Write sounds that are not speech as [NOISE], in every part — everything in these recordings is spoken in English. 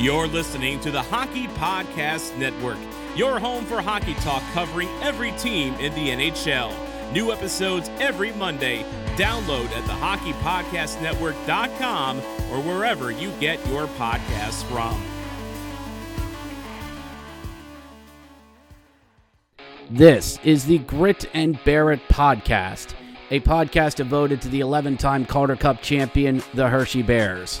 You're listening to the Hockey Podcast Network, your home for hockey talk covering every team in the NHL. New episodes every Monday. Download at thehockeypodcastnetwork.com or wherever you get your podcasts from. This is the Grit and Barrett podcast, a podcast devoted to the 11 time Calder Cup champion, the Hershey Bears.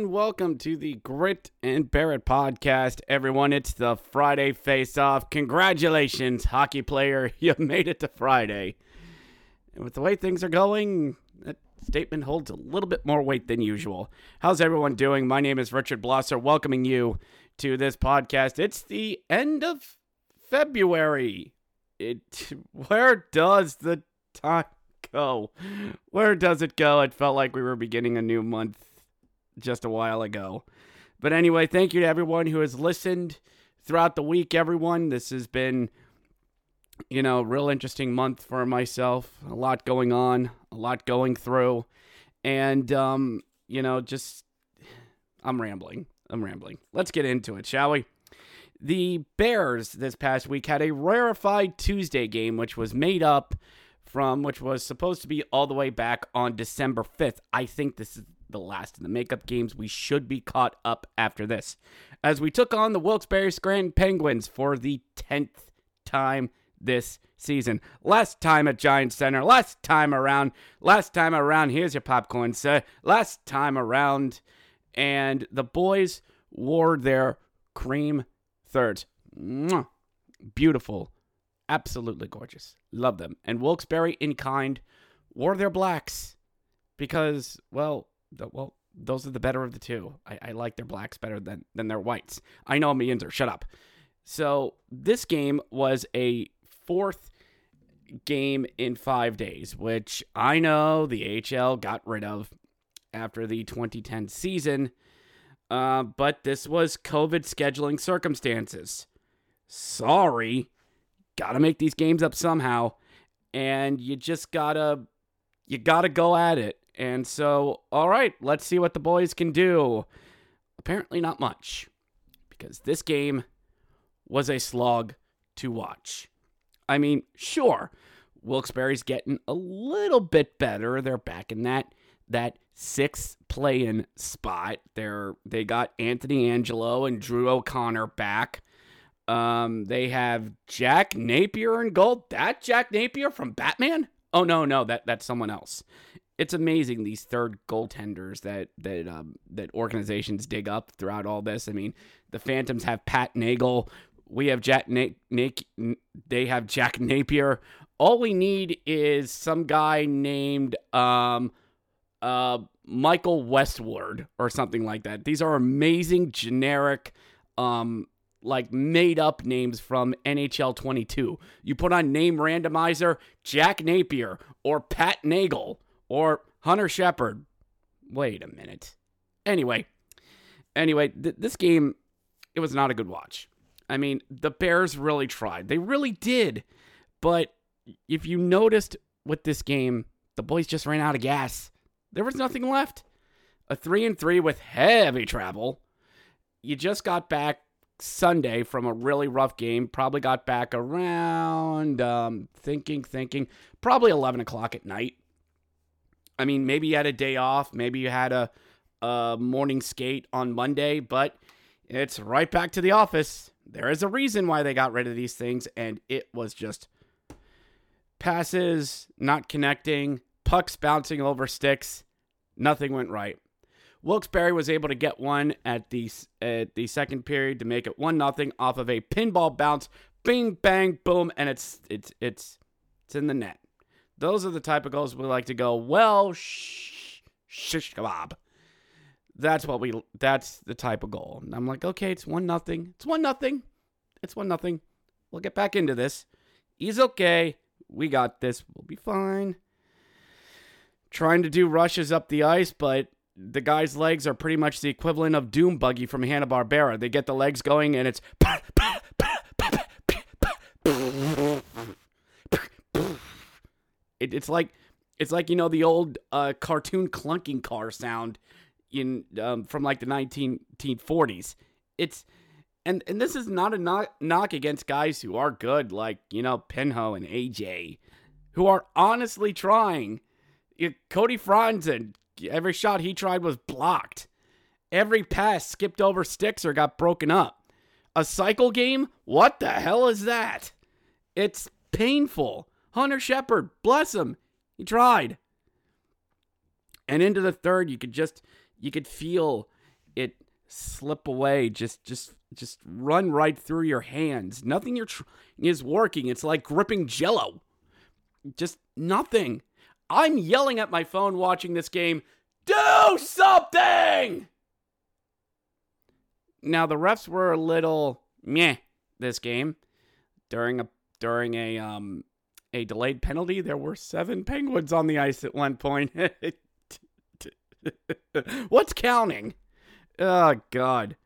And welcome to the Grit and Barrett podcast, everyone. It's the Friday face off. Congratulations, hockey player. [LAUGHS] You made it to Friday. And with the way things are going, that statement holds a little bit more weight than usual. How's everyone doing? My name is Richard Blosser, welcoming you to this podcast. It's the end of February. It [LAUGHS] where does the time go? Where does it go? It felt like we were beginning a new month just a while ago. But anyway, thank you to everyone who has listened throughout the week, everyone. This has been, you know, real interesting month for myself. A lot going on, a lot going through. And, um, you know, just, I'm rambling. I'm rambling. Let's get into it, shall we? The Bears this past week had a rarefied Tuesday game, which was made up from, which was supposed to be all the way back on December 5th. I think this is the last of the makeup games. We should be caught up after this. As we took on the Wilkes-Barre Scranton Penguins for the 10th time this season. Last time at Giant Center, last time around, last time around, here's your popcorn, sir. Last time around, and the boys wore their cream thirds. Mwah. Beautiful. Absolutely gorgeous. Love them. And Wilkes-Barre in kind wore their blacks because, well, the, well, those are the better of the two. I, I like their blacks better than, than their whites. I know I'm a Yinzer. Shut up. So this game was a fourth game in five days, which I know the HL got rid of after the 2010 season. Uh, but this was COVID scheduling circumstances. Sorry. Gotta make these games up somehow. And you just gotta you gotta go at it. And so, all right, let's see what the boys can do. Apparently, not much, because this game was a slog to watch. I mean, sure, Wilkes-Barre's getting a little bit better. They're back in that that sixth play-in spot. They're they got Anthony Angello and Drew O'Connor back. Um, they have Jack Napier in goal. That Jack Napier from Batman? Oh no, no, that that's someone else it's amazing these third goaltenders that that um, that organizations dig up throughout all this. I mean, the Phantoms have Pat Nagle, We have Jack Na- Na- they have Jack Napier. All we need is some guy named um, uh, Michael Westward or something like that. These are amazing generic um, like made up names from NHL 22. You put on name randomizer Jack Napier or Pat Nagle or Hunter Shepard. Wait a minute. Anyway, anyway, th- this game it was not a good watch. I mean, the Bears really tried. They really did. But if you noticed with this game, the boys just ran out of gas. There was nothing left. A 3 and 3 with heavy travel. You just got back Sunday from a really rough game. Probably got back around um, thinking, thinking, probably 11 o'clock at night. I mean, maybe you had a day off, maybe you had a, a morning skate on Monday, but it's right back to the office. there is a reason why they got rid of these things, and it was just passes not connecting, pucks bouncing over sticks. Nothing went right. Wilkes-Barre was able to get one at the at the second period to make it one nothing off of a pinball bounce. Bing bang boom, and it's it's it's it's in the net. Those are the type of goals we like to go. Well, shh, shish kebab. That's what we. That's the type of goal. And I'm like, okay, it's one nothing. It's one nothing. It's one nothing. We'll get back into this. He's okay. We got this. We'll be fine. Trying to do rushes up the ice, but the guy's legs are pretty much the equivalent of Doom Buggy from Hanna Barbera. They get the legs going, and it's. [LAUGHS] It, it's like it's like you know the old uh, cartoon clunking car sound in um, from like the 1940s. It's and and this is not a knock, knock against guys who are good, like you know Pinho and AJ, who are honestly trying. Cody Franzen, every shot he tried was blocked. Every pass skipped over sticks or got broken up. A cycle game? What the hell is that? It's painful. Hunter Shepard, bless him, he tried. And into the third, you could just you could feel it slip away just just just run right through your hands. Nothing you're tr- is working it's like gripping jello. Just nothing. I'm yelling at my phone watching this game do something! Now the refs were a little meh this game during a during a um a delayed penalty there were seven penguins on the ice at one point [LAUGHS] What's counting? Oh, God.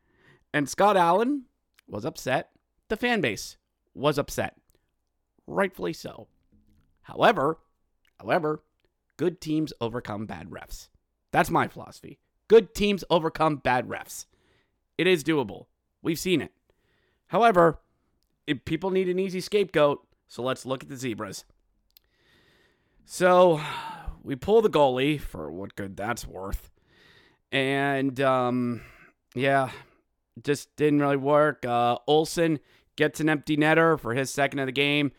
And Scott Allen was upset. The fan base was upset. Rightfully so. However, however, good teams overcome bad refs. That's my philosophy. Good teams overcome bad refs. It is doable. We've seen it. However, if people need an easy scapegoat, so let's look at the zebras. So, we pull the goalie for what good that's worth. And um, yeah, just didn't really work. Uh, Olson gets an empty netter for his second of the game.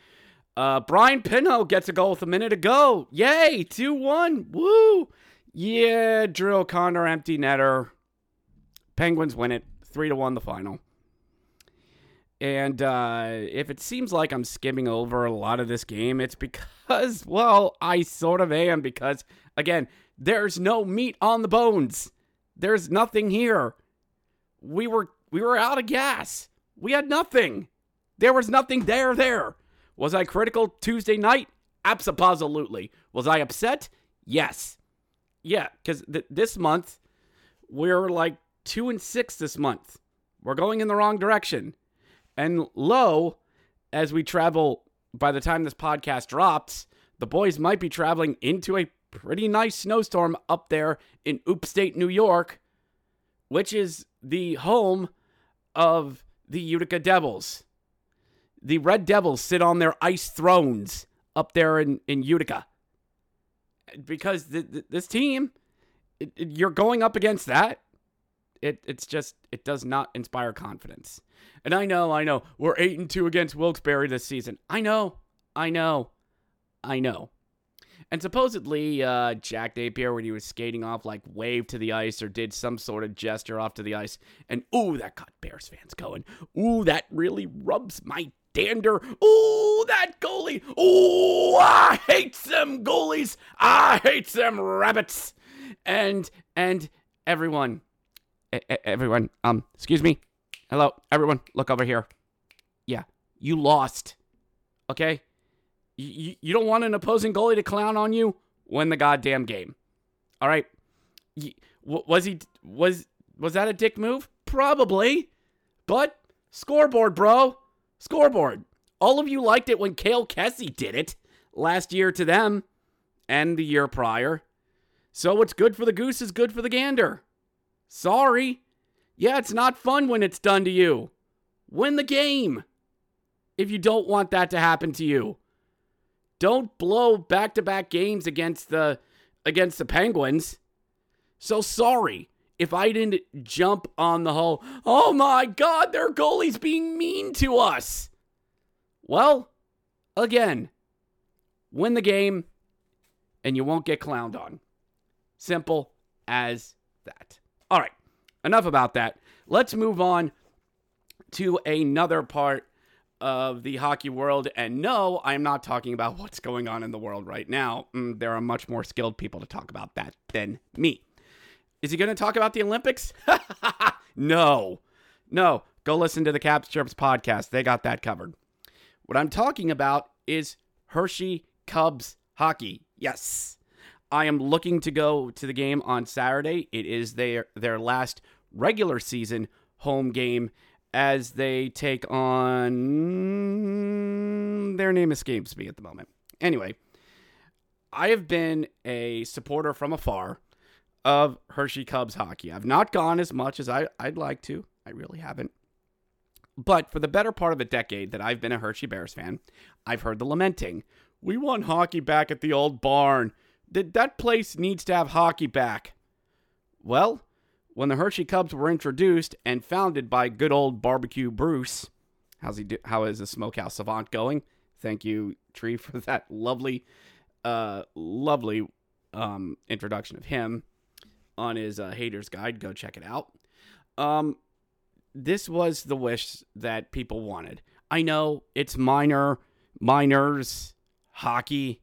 Uh, Brian Pinho gets a goal with a minute to go. Yay, 2 1. Woo. Yeah, Drew O'Connor, empty netter. Penguins win it 3 to 1 the final. And uh, if it seems like I'm skimming over a lot of this game, it's because, [LAUGHS] well, I sort of am. Because, again, there's no meat on the bones. There's nothing here. We were we were out of gas. We had nothing. There was nothing there there. Was I critical Tuesday night? Absolutely. Was I upset? Yes. Yeah, because th- this month we're like two and six this month. We're going in the wrong direction. And lo, as we travel, by the time this podcast drops, the boys might be traveling into a pretty nice snowstorm up there in upstate New York, which is the home of the Utica Devils. The Red Devils sit on their ice thrones up there in, in Utica. Because th- th- this team, you're going up against that. It, it's just, it does not inspire confidence. And I know, I know, we're 8 and 2 against Wilkes-Barre this season. I know, I know, I know. And supposedly, uh, Jack Napier, when he was skating off, like waved to the ice or did some sort of gesture off to the ice. And ooh, that got Bears fans going. Ooh, that really rubs my dander. Ooh, that goalie. Ooh, I hate them goalies. I hate them rabbits. And and everyone, everyone, um, excuse me. Hello, everyone, look over here. Yeah, you lost. Okay? You, you don't want an opposing goalie to clown on you? Win the goddamn game. All right. Was he was was that a dick move? Probably. But scoreboard, bro. Scoreboard. All of you liked it when Kale Kessy did it last year to them and the year prior. So what's good for the goose is good for the gander. Sorry. Yeah, it's not fun when it's done to you. Win the game. If you don't want that to happen to you. Don't blow back-to-back games against the against the Penguins. So sorry. if I didn't jump on the whole, oh my God, their goalie's being mean to us. Well, again, win the game and you won't get clowned on. Simple as that. All right, enough about that. Let's move on to another part of the hockey world. And no, I'm not talking about [LAUGHS] what's going on in the world right now. Mm, there are much more skilled people to talk about that than me. Is he going to talk about the Olympics? [LAUGHS] no. No. Go listen to the Caps Chirps podcast. They got that covered. What I'm talking about is Hershey Cubs hockey. Yes. I am looking to go to the game on Saturday. It is their their last regular season home game as they take on their name escapes me at the moment. Anyway, I have been a supporter from afar of Hershey Cubs hockey. I've not gone as much as I, I'd like to. I really haven't. But for the better part of a decade that I've been a Hershey Bears fan, I've heard the lamenting. We want hockey back at the old barn. That that place needs to have hockey back. Well, when the Hershey Cubs were introduced and founded by good old Barbecue Bruce, how's he do, how is the Smokehouse Savant going? Thank you, Tree, for that lovely, uh, lovely um, introduction of him on his uh, Haters Guide. Go check it out. Um, this was the wish that people wanted. I know it's minor, minors, hockey.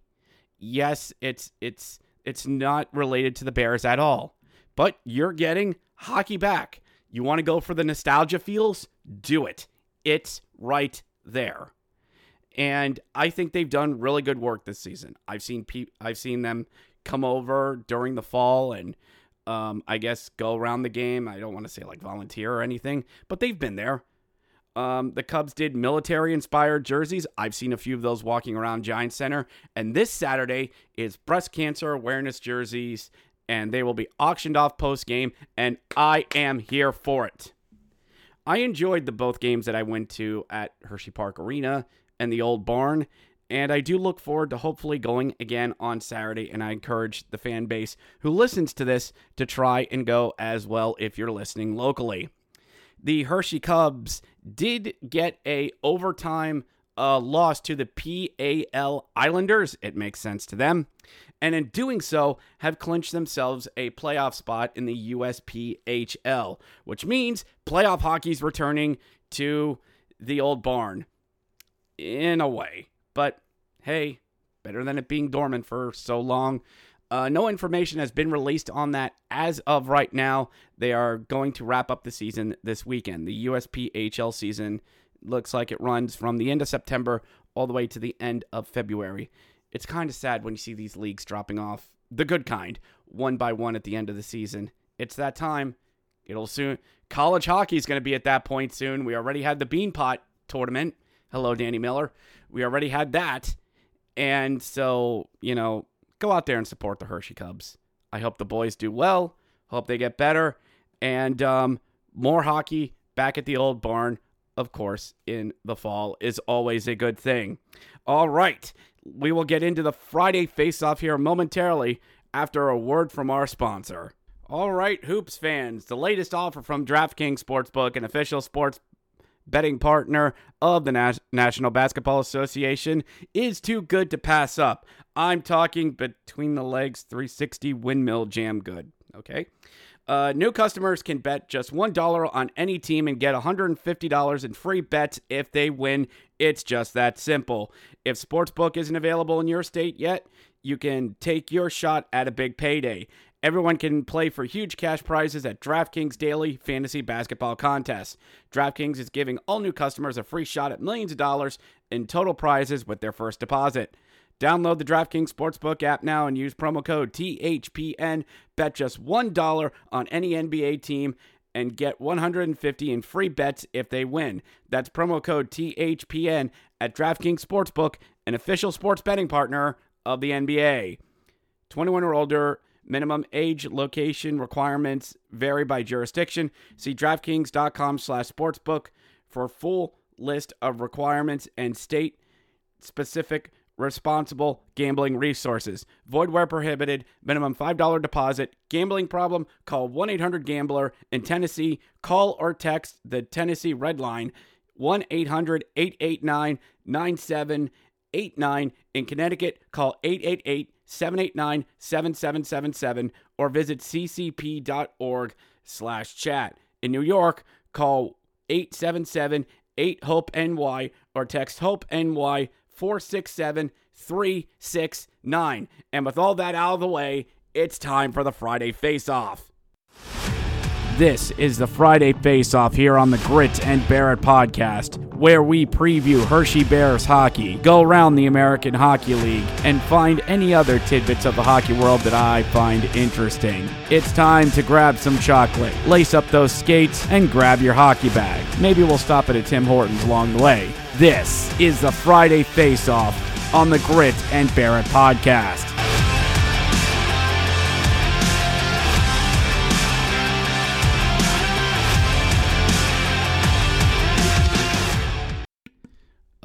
Yes, it's it's it's not related to the Bears at all. But you're getting hockey back. You want to go for the nostalgia feels? Do it. It's right there. And I think they've done really good work this season. I've seen pe- I've seen them come over during the fall and um, I guess go around the game. I don't want to say like volunteer or anything, but they've been there. Um, the Cubs did military inspired jerseys. I've seen a few of those walking around Giant Center. And this Saturday is breast cancer awareness jerseys, and they will be auctioned off post game. And I am here for it. I enjoyed the both games that I went to at Hershey Park Arena and the old barn. And I do look forward to hopefully going again on Saturday. And I encourage the fan base who listens to this to try and go as well if you're listening locally. The Hershey Cubs did get a overtime uh, loss to the PAL Islanders. It makes sense to them. And in doing so, have clinched themselves a playoff spot in the USPHL, which means playoff hockey's returning to the old barn in a way. But hey, better than it being dormant for so long. Uh, no information has been released on that as of right now. They are going to wrap up the season this weekend. The USPHL season looks like it runs from the end of September all the way to the end of February. It's kind of sad when you see these leagues dropping off, the good kind, one by one at the end of the season. It's that time. It'll soon. College hockey is going to be at that point soon. We already had the Beanpot tournament. Hello, Danny Miller. We already had that. And so, you know, go out there and support the Hershey Cubs. I hope the boys do well. Hope they get better. And um, more hockey back at the old barn, of course, in the fall is always a good thing. All right. We will get into the Friday face off here momentarily after a word from our sponsor. All right, Hoops fans, the latest offer from DraftKings Sportsbook, an official sports betting partner of the Nas- National Basketball Association, is too good to pass up. I'm talking between the legs 360 windmill jam good. Okay. Uh, new customers can bet just $1 on any team and get $150 in free bets if they win. It's just that simple. If Sportsbook isn't available in your state yet, you can take your shot at a big payday. Everyone can play for huge cash prizes at DraftKings Daily Fantasy Basketball Contest. DraftKings is giving all new customers a free shot at millions of dollars in total prizes with their first deposit. Download the DraftKings Sportsbook app now and use promo code THPN. Bet just $1 on any NBA team and get 150 in free bets if they win. That's promo code THPN at DraftKings Sportsbook, an official sports betting partner of the NBA. 21 or older Minimum age, location requirements vary by jurisdiction. See DraftKings.com slash sportsbook for full list of requirements and state specific responsible gambling resources. Void where prohibited. Minimum $5 deposit. Gambling problem? Call 1 800 Gambler. In Tennessee, call or text the Tennessee Red Line 1 800 889 9789. In Connecticut, call 888 789 7777 or visit ccp.org slash chat. In New York, call 877 8 HOPE NY or text HOPE NY 467 369. And with all that out of the way, it's time for the Friday Face Off. This is the Friday Face Off here on the Grit and Barrett podcast, where we preview Hershey Bears hockey, go around the American Hockey League, and find any other tidbits of the hockey world that I find interesting. It's time to grab some chocolate, lace up those skates, and grab your hockey bag. Maybe we'll stop at a Tim Hortons along the way. This is the Friday Face Off on the Grit and Barrett podcast.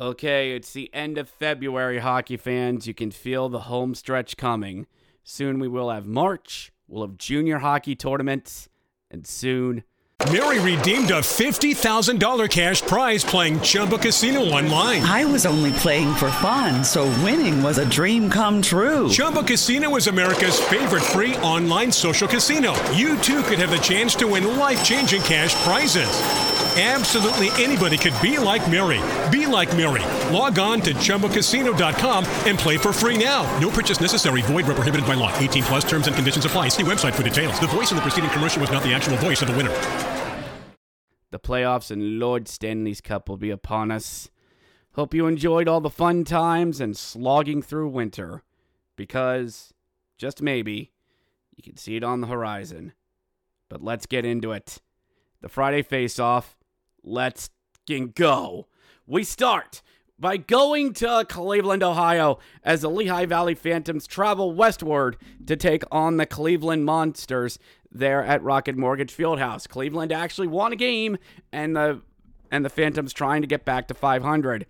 Okay, it's the end of February, hockey fans. You can feel the home stretch coming. Soon we will have March, we'll have junior hockey tournaments, and soon Mary redeemed a $50,000 cash prize playing Chumba Casino online. I was only playing for fun, so winning was a dream come true. Chumba Casino is America's favorite free online social casino. You too could have the chance to win life changing cash prizes. Absolutely anybody could be like Mary. Be like Mary. Log on to ChumboCasino.com and play for free now. No purchase necessary. Void where prohibited by law. 18 plus terms and conditions apply. See website for details. The voice in the preceding commercial was not the actual voice of the winner. The playoffs and Lord Stanley's Cup will be upon us. Hope you enjoyed all the fun times and slogging through winter. Because, just maybe, you can see it on the horizon. But let's get into it. The Friday Face Off. Let's go. We start by going to Cleveland, Ohio, as the Lehigh Valley Phantoms travel westward to take on the Cleveland Monsters there at Rocket Mortgage Fieldhouse. Cleveland actually won a game, and the and the Phantoms trying to get back to 500.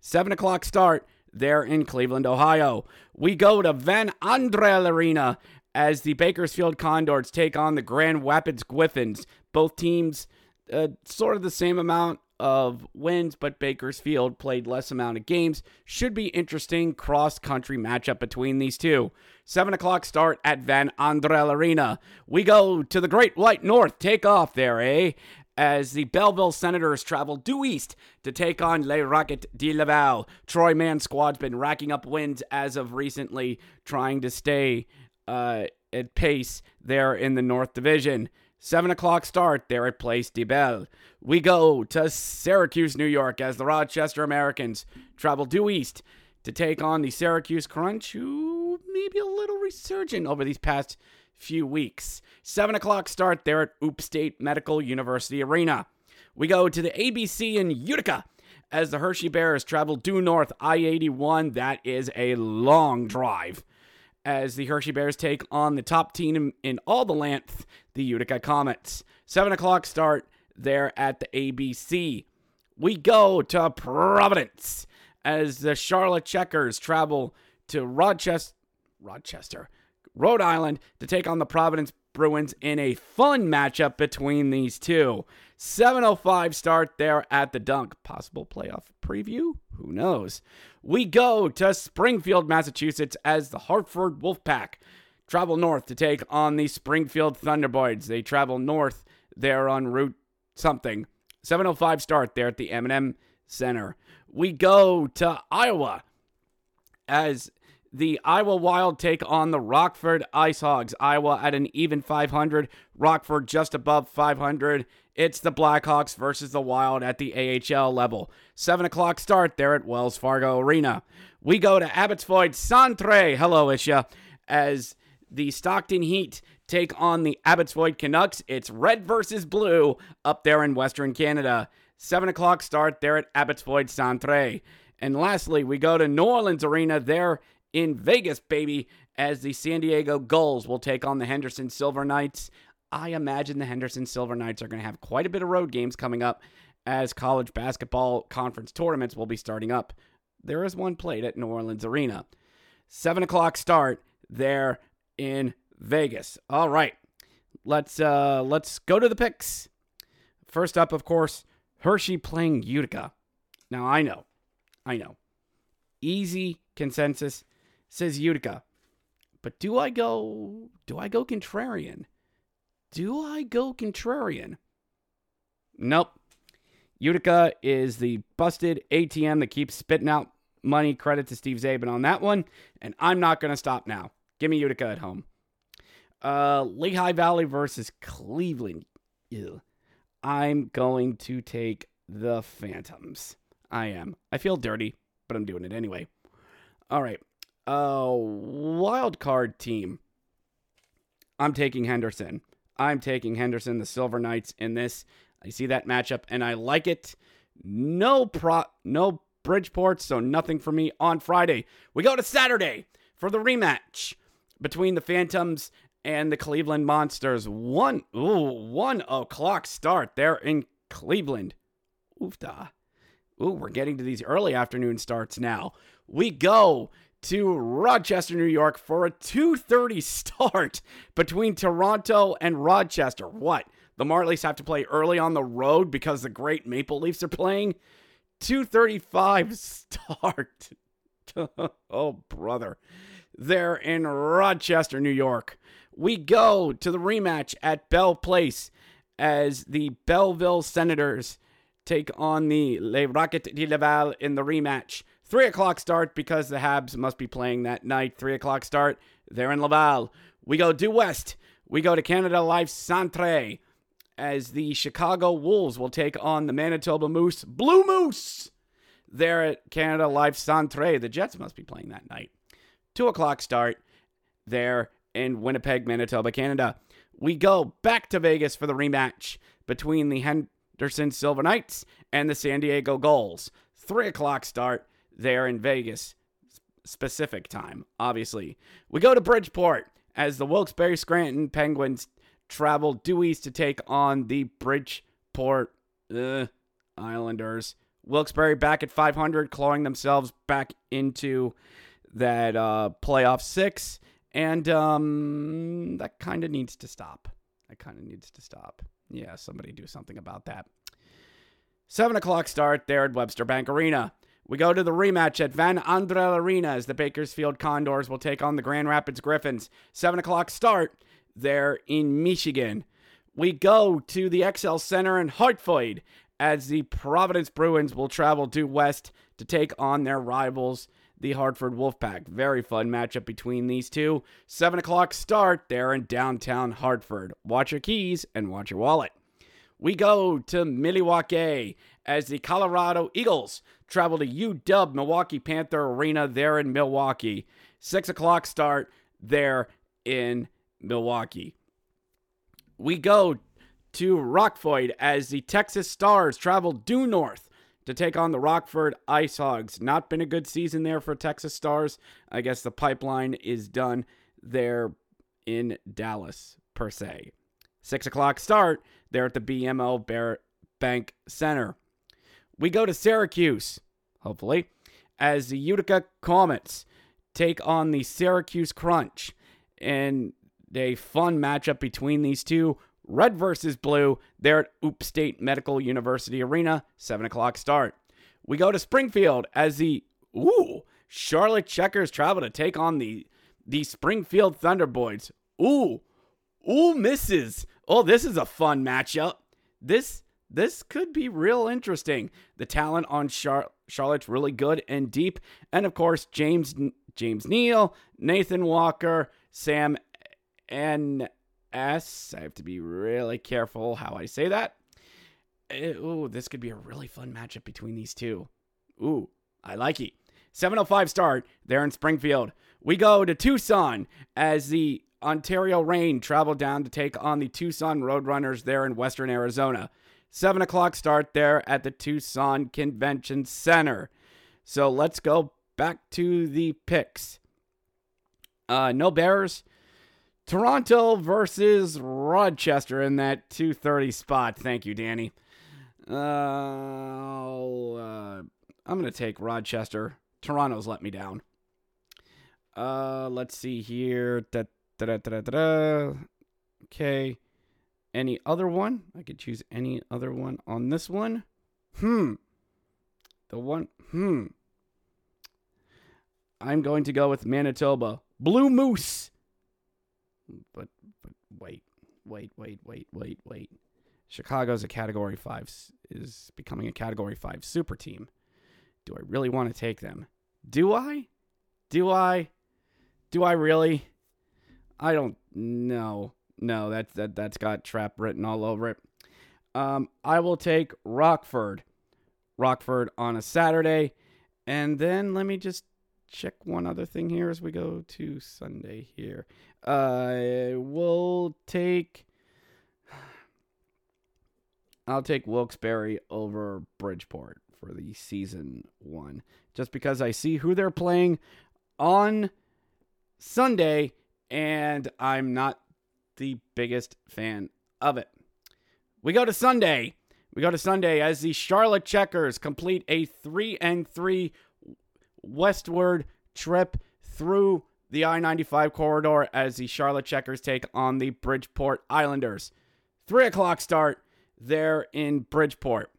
Seven o'clock start there in Cleveland, Ohio. We go to Van Andel Arena as the Bakersfield Condors take on the Grand Rapids Griffins. Both teams uh, sort of the same amount of wins, but Bakersfield played less amount of games. Should be interesting cross country matchup between these two. Seven o'clock start at Van Andel Arena. We go to the Great White North. Take off there, eh? As the Belleville Senators travel due east to take on Les Rockets de Laval. Troy Mann squad's been racking up wins as of recently, trying to stay uh, at pace there in the North Division. 7 o'clock start there at Place de Belle. We go to Syracuse, New York, as the Rochester Americans travel due east to take on the Syracuse Crunch, who may be a little resurgent over these past few weeks. 7 o'clock start there at Upstate Medical University Arena. We go to the ABC in Utica as the Hershey Bears travel due north I 81. That is a long drive as the Hershey Bears take on the top team in, all the length, the Utica Comets. 7 o'clock start there at the ABC. We go to Providence as the Charlotte Checkers travel to Rochester, Rochester, Rhode Island to take on the Providence Bruins in a fun matchup between these two. 7:05 start there at the Dunk. Possible playoff preview? Who knows? We go to Springfield, Massachusetts as the Hartford Wolfpack travel north to take on the Springfield Thunderbirds. They travel north there on Route something. 7:05 start there at the M&M Center. We go to Iowa as the Iowa Wild take on the Rockford Ice Hogs. Iowa at an even 500, Rockford just above 500. It's the Blackhawks versus the Wild at the AHL level. 7 o'clock start there at Wells Fargo Arena. We go to Abbotsford Centre. Hello, Isha. As the Stockton Heat take on the Abbotsford Canucks. It's red versus blue up there in Western Canada. 7 o'clock start there at Abbotsford Centre. And lastly, we go to New Orleans Arena there in Vegas, baby, as the San Diego Gulls will take on the Henderson Silver Knights. I imagine the Henderson Silver Knights are going to have quite a bit of road games coming up as college basketball conference tournaments will be starting up there is one played at New Orleans Arena. 7 o'clock start there in Vegas. All right. Let's uh let's go to the picks. First up, of course, Hershey playing Utica. Now I know. I know. Easy consensus says Utica. But do I go do I go contrarian? Do I go contrarian? Nope. Utica is the busted ATM that keeps spitting out money. Credit to Steve Zabin on that one. And I'm not going to stop now. Give me Utica at home. Uh, Lehigh Valley versus Cleveland. Ew. I'm going to take the Phantoms. I am. I feel dirty, but I'm doing it anyway. All right. Uh, wild card team. I'm taking Henderson. I'm taking Henderson, the Silver Knights in this. I see that matchup and I like it. No pro no Bridgeport, so nothing for me on Friday. We go to Saturday for the rematch between the Phantoms and the Cleveland Monsters. One ooh, one o'clock start there in Cleveland. Oofda. Ooh, we're getting to these early afternoon starts now. We go to Rochester, New York for a 2:30 [LAUGHS] start between Toronto and Rochester. What? The Marlies have to play early on the road because the great Maple Leafs are playing. 235 [LAUGHS] start. [LAUGHS] oh, brother. They're in Rochester, New York. We go to the rematch at Bell Place as the Belleville Senators take on the Les Rockets de Laval in the rematch. Three o'clock start because the Habs must be playing that night. Three o'clock start. They're in Laval. We go due west. We go to Canada Life Centre as the Chicago Wolves will take on the Manitoba Moose Blue Moose. There at Canada Life Centre. The Jets must be playing that night. Two o'clock start there in Winnipeg, Manitoba, Canada. We go back to Vegas for the rematch between the Henderson Silver Knights and the San Diego Gulls. Three o'clock start there in Vegas, specific time, obviously. We go to Bridgeport as the Wilkes-Barre Scranton Penguins travel due east to take on the Bridgeport uh, Islanders. Wilkes-Barre back at 500, clawing themselves back into that uh, playoff six, and um, that kind of needs to stop. That kind of needs to stop. Yeah, somebody do something about that. Seven o'clock start there at Webster Bank Arena. We go to the rematch at Van Andel Arena as the Bakersfield Condors will take on the Grand Rapids Griffins. Seven o'clock start there in Michigan. We go to the XL Center in Hartford as the Providence Bruins will travel due west to take on their rivals, the Hartford Wolfpack. Very fun matchup between these two. 7 o'clock start there in downtown Hartford. Watch your keys and watch your wallet. We go to Milwaukee as the Colorado Eagles travel to UW Milwaukee Panther Arena there in Milwaukee. 6 o'clock start there in Milwaukee. We go to Rockford as the Texas Stars travel due north to take on the Rockford Ice Hogs. Not been a good season there for Texas Stars. I guess the pipeline is done there in Dallas, per se. Six o'clock start there at the BMO Bear Bank Center. We go to Syracuse, hopefully, as the Utica Comets take on the Syracuse Crunch. And a fun matchup between these two. Red versus blue. They're at Upstate Medical University Arena, 7 o'clock start. We go to Springfield as the ooh Charlotte Checkers travel to take on the the Springfield Thunderboys. Ooh, ooh, misses. Oh, this is a fun matchup. This this could be real interesting. The talent on Char- Charlotte's really good and deep, and of course James James Neal, Nathan Walker, Sam and S. I have to be really careful how I say that. Eh, ooh, this could be a really fun matchup between these two. Ooh, I like it. 705 start there in Springfield. We go to Tucson as the Ontario Reign travel down to take on the Tucson Roadrunners there in western Arizona. 7 o'clock start there at the Tucson Convention Center. So let's go back to the picks. Uh, no Bears, Toronto versus Rochester in that 230 spot. Thank you, Danny. Uh, uh, I'm going to take Rochester Toronto's let me down. Uh, let's see here. Da, da, da. Okay. Any other one? I could choose any other one on this one. Hmm. The one. Hmm. I'm going to go with Manitoba. Blue Moose. But, but wait, wait, wait, wait, wait, wait. Chicago's a Category 5, is becoming a Category 5 super team. Do I really want to take them? Do I? Do I? Do I really? I don't know. No, that's that, that's got trap written all over it. Um, I will take Rockford. Rockford on a Saturday. And then let me just check one other thing here as we go to Sunday here. Uh, we'll take. I'll take Wilkes-Barre over Bridgeport for the season one, just because I see who they're playing on Sunday, and I'm not the biggest fan of it. We go to Sunday. We go to Sunday as the Charlotte Checkers complete a three and three westward trip through the I 95 corridor as the Charlotte Checkers take on the Bridgeport Islanders. Three o'clock start there in Bridgeport.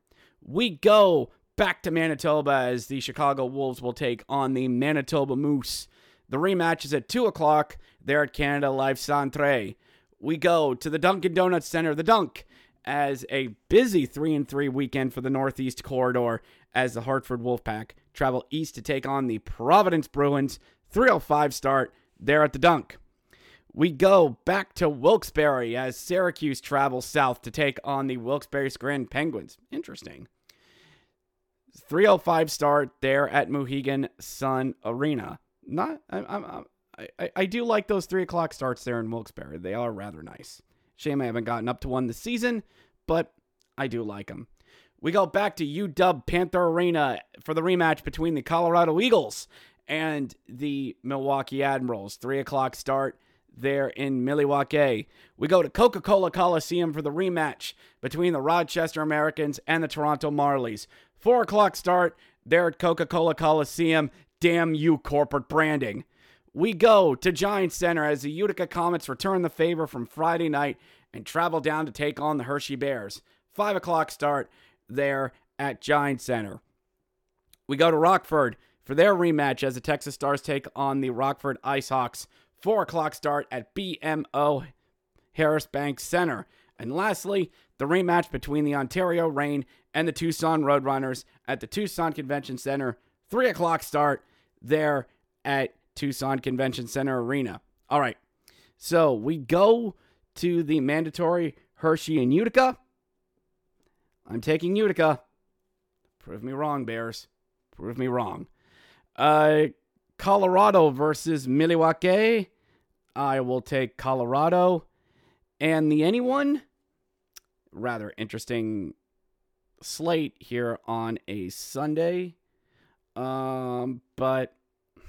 We go back to Manitoba as the Chicago Wolves will take on the Manitoba Moose. The rematch is at 2 o'clock there at Canada Life Centre. We go to the Dunkin' Donuts Center, the Dunk, as a busy 3 and 3 weekend for the Northeast Corridor as the Hartford Wolfpack travel east to take on the Providence Bruins. 305 start there at the Dunk. We go back to Wilkes-Barre as Syracuse travels south to take on the Wilkes-Barre Scranton Penguins. Interesting. 305 start there at Mohegan Sun Arena. Not, I, I, I, do like those three o'clock starts there in Wilkes-Barre. They are rather nice. Shame I haven't gotten up to one this season, but I do like them. We go back to UW Panther Arena for the rematch between the Colorado Eagles and the Milwaukee Admirals. Three o'clock start there in Milwaukee. We go to Coca Cola Coliseum for the rematch between the Rochester Americans and the Toronto Marlies. Four o'clock start there at Coca Cola Coliseum. Damn you, corporate branding. We go to Giant Center as the Utica Comets return the favor from Friday night and travel down to take on the Hershey Bears. Five o'clock start there at Giant Center. We go to Rockford for their rematch as the Texas Stars take on the Rockford IceHogs. Four o'clock start at BMO Harris Bank Center. And lastly, the rematch between the Ontario Reign and the Tucson Roadrunners at the Tucson Convention Center. Three o'clock start there at Tucson Convention Center Arena. All right. So we go to the mandatory Hershey and Utica. I'm taking Utica. Prove me wrong, Bears. Prove me wrong. Uh, Colorado versus Milwaukee. I will take Colorado. And the anyone? Rather interesting slate here on a Sunday. Um, but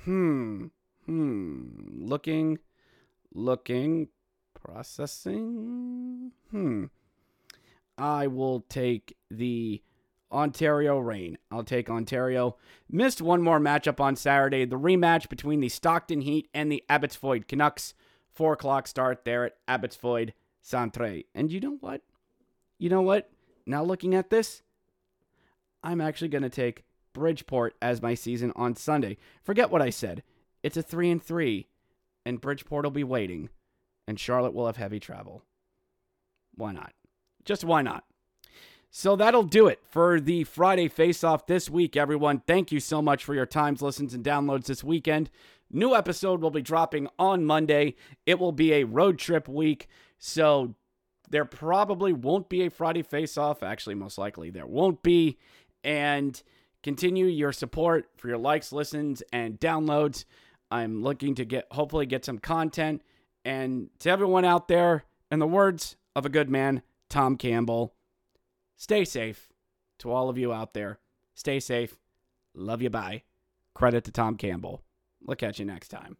hmm, hmm, looking, looking, processing. Hmm. I will take the Ontario Reign. I'll take Ontario. Missed one more matchup on Saturday. The rematch between the Stockton Heat and the Abbotsford Canucks. Four o'clock start there at Abbotsford Centre. And you know what? You know what? Now looking at this, I'm actually going to take Bridgeport as my season on Sunday. Forget what I said. It's a three and three, and Bridgeport will be waiting, and Charlotte will have heavy travel. Why not? Just why not? So that'll do it for the Friday Face Off this week, everyone. Thank you so much for your times, listens, and downloads this weekend. New episode will be dropping on Monday. It will be a road trip week, so there probably won't be a Friday Face Off. Actually, most likely there won't be. And continue your support for your likes, listens, and downloads. I'm looking to get hopefully get some content. And to everyone out there, in the words of a good man, Tom Campbell, stay safe. To all of you out there, stay safe. Love you. Bye. Credit to Tom Campbell. We'll catch you next time.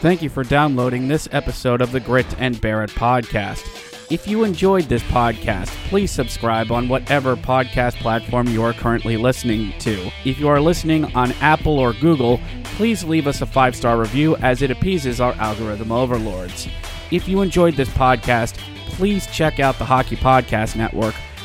Thank you for downloading this episode of the Grit and Barrett podcast. If you enjoyed this podcast, please subscribe on whatever podcast platform you are currently listening to. If you are listening on Apple or Google, please leave us a five star review as it appeases our algorithm overlords. If you enjoyed this podcast, please check out the Hockey Podcast Network